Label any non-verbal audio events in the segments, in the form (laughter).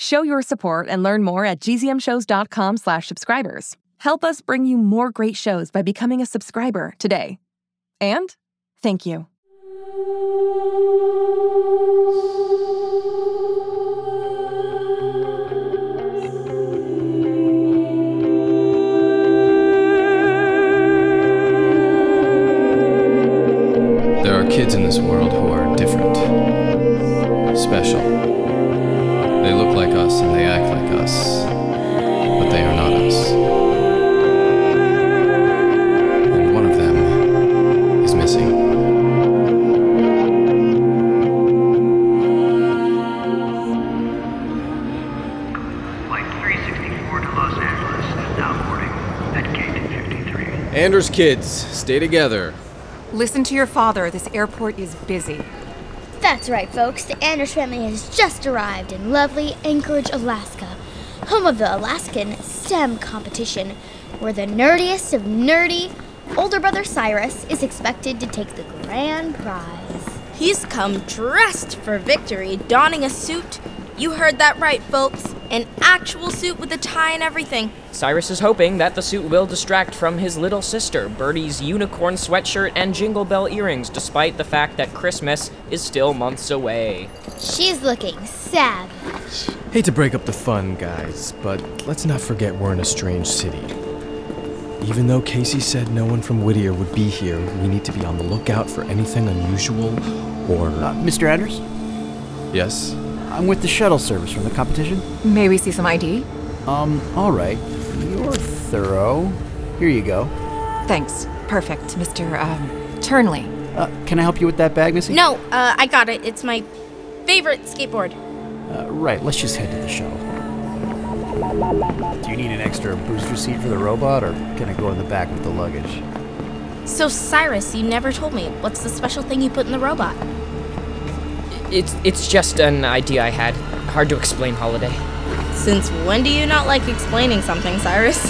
Show your support and learn more at gzmshows.com slash subscribers. Help us bring you more great shows by becoming a subscriber today. And thank you. Anders kids, stay together. Listen to your father. This airport is busy. That's right, folks. The Anders family has just arrived in lovely Anchorage, Alaska, home of the Alaskan STEM competition, where the nerdiest of nerdy, older brother Cyrus is expected to take the grand prize. He's come dressed for victory, donning a suit. You heard that right, folks. An actual suit with a tie and everything. Cyrus is hoping that the suit will distract from his little sister, Birdie's unicorn sweatshirt and jingle bell earrings, despite the fact that Christmas is still months away. She's looking savage. Hate to break up the fun, guys, but let's not forget we're in a strange city. Even though Casey said no one from Whittier would be here, we need to be on the lookout for anything unusual or. Uh, Mr. Anders, yes? I'm with the shuttle service from the competition. May we see some ID? Um, all right. You're thorough. Here you go. Thanks. Perfect, Mr. Um, Turnley. Uh, can I help you with that bag, Missy? No, uh, I got it. It's my favorite skateboard. Uh, right, let's just head to the shuttle. Do you need an extra booster seat for the robot, or can I go in the back with the luggage? So, Cyrus, you never told me. What's the special thing you put in the robot? It's it's just an idea I had. Hard to explain, Holiday. Since when do you not like explaining something, Cyrus?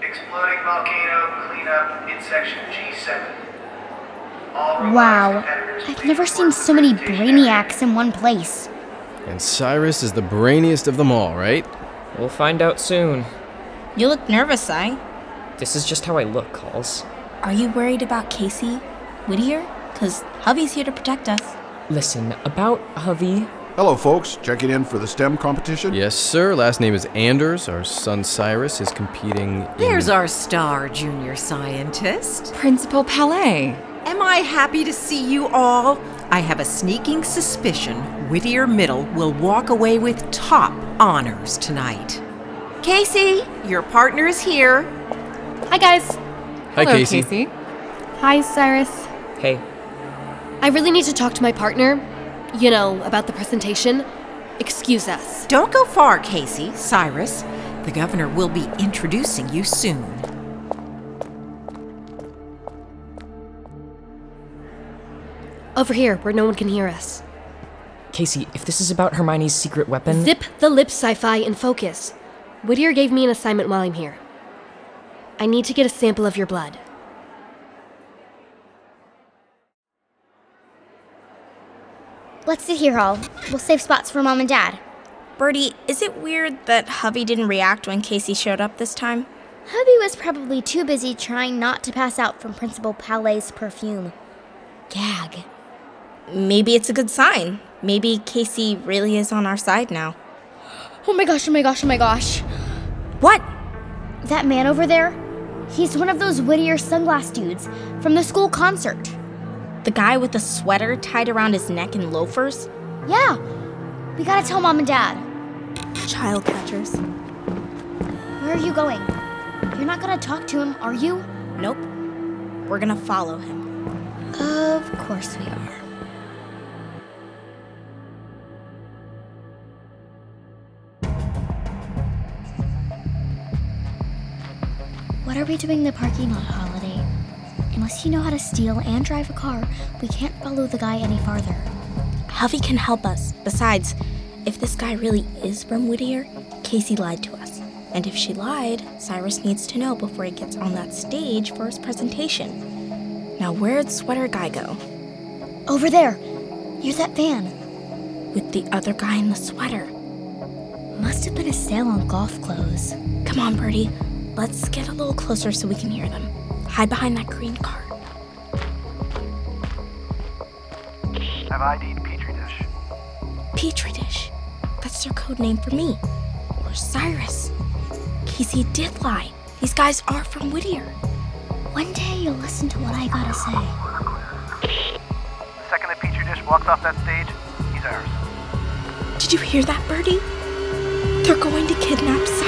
Exploding volcano cleanup in section G7. All Wow, I've never seen so many brainiacs in one place. And Cyrus is the brainiest of them all, right? We'll find out soon. You look nervous, Cy. This is just how I look, Calls. Are you worried about Casey Whittier? Because Hubby's here to protect us. Listen, about Hovey. Hello, folks. Checking in for the STEM competition? Yes, sir. Last name is Anders. Our son Cyrus is competing in. There's our star junior scientist. Principal Palais. Am I happy to see you all? I have a sneaking suspicion Whittier Middle will walk away with top honors tonight. Casey, your partner is here. Hi, guys. Hi, Hello, Casey. Casey. Hi, Cyrus. Hey, I really need to talk to my partner. You know, about the presentation. Excuse us. Don't go far, Casey. Cyrus, the governor will be introducing you soon. Over here, where no one can hear us. Casey, if this is about Hermione's secret weapon. Zip the lip sci fi and focus. Whittier gave me an assignment while I'm here. I need to get a sample of your blood. Let's sit here, all. We'll save spots for mom and dad. Birdie, is it weird that Hubby didn't react when Casey showed up this time? Hubby was probably too busy trying not to pass out from Principal Palais's perfume. Gag. Maybe it's a good sign. Maybe Casey really is on our side now. (gasps) Oh my gosh, oh my gosh, oh my gosh. What? That man over there? He's one of those Whittier sunglass dudes from the school concert. The guy with the sweater tied around his neck and loafers? Yeah. We gotta tell mom and dad. Child catchers. Where are you going? You're not gonna talk to him, are you? Nope. We're gonna follow him. Of course we are. What are we doing in the parking lot, Holiday? Unless you know how to steal and drive a car, we can't follow the guy any farther. Helvy can help us. Besides, if this guy really is from Whittier, Casey lied to us. And if she lied, Cyrus needs to know before he gets on that stage for his presentation. Now, where'd Sweater Guy go? Over there, near that van. With the other guy in the sweater. Must have been a sale on golf clothes. Come on, Birdie. Let's get a little closer so we can hear them. Hide behind that green car. Have ID'd Petri dish. Petri dish. That's their code name for me. Or Cyrus. Casey did lie. These guys are from Whittier. One day you'll listen to what I gotta say. The second that Petri dish walks off that stage, he's ours. Did you hear that, Birdie? They're going to kidnap Cyrus.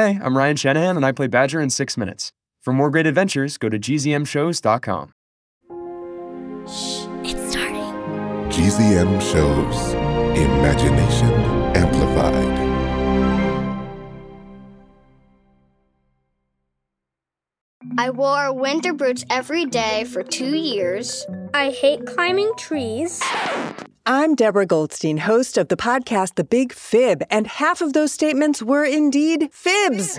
Hey, I'm Ryan Shanahan, and I play Badger in Six Minutes. For more great adventures, go to gzmshows.com. Shh, It's starting. GZM shows Imagination Amplified. I wore winter boots every day for two years. I hate climbing trees. I'm Deborah Goldstein, host of the podcast The Big Fib, and half of those statements were indeed fibs.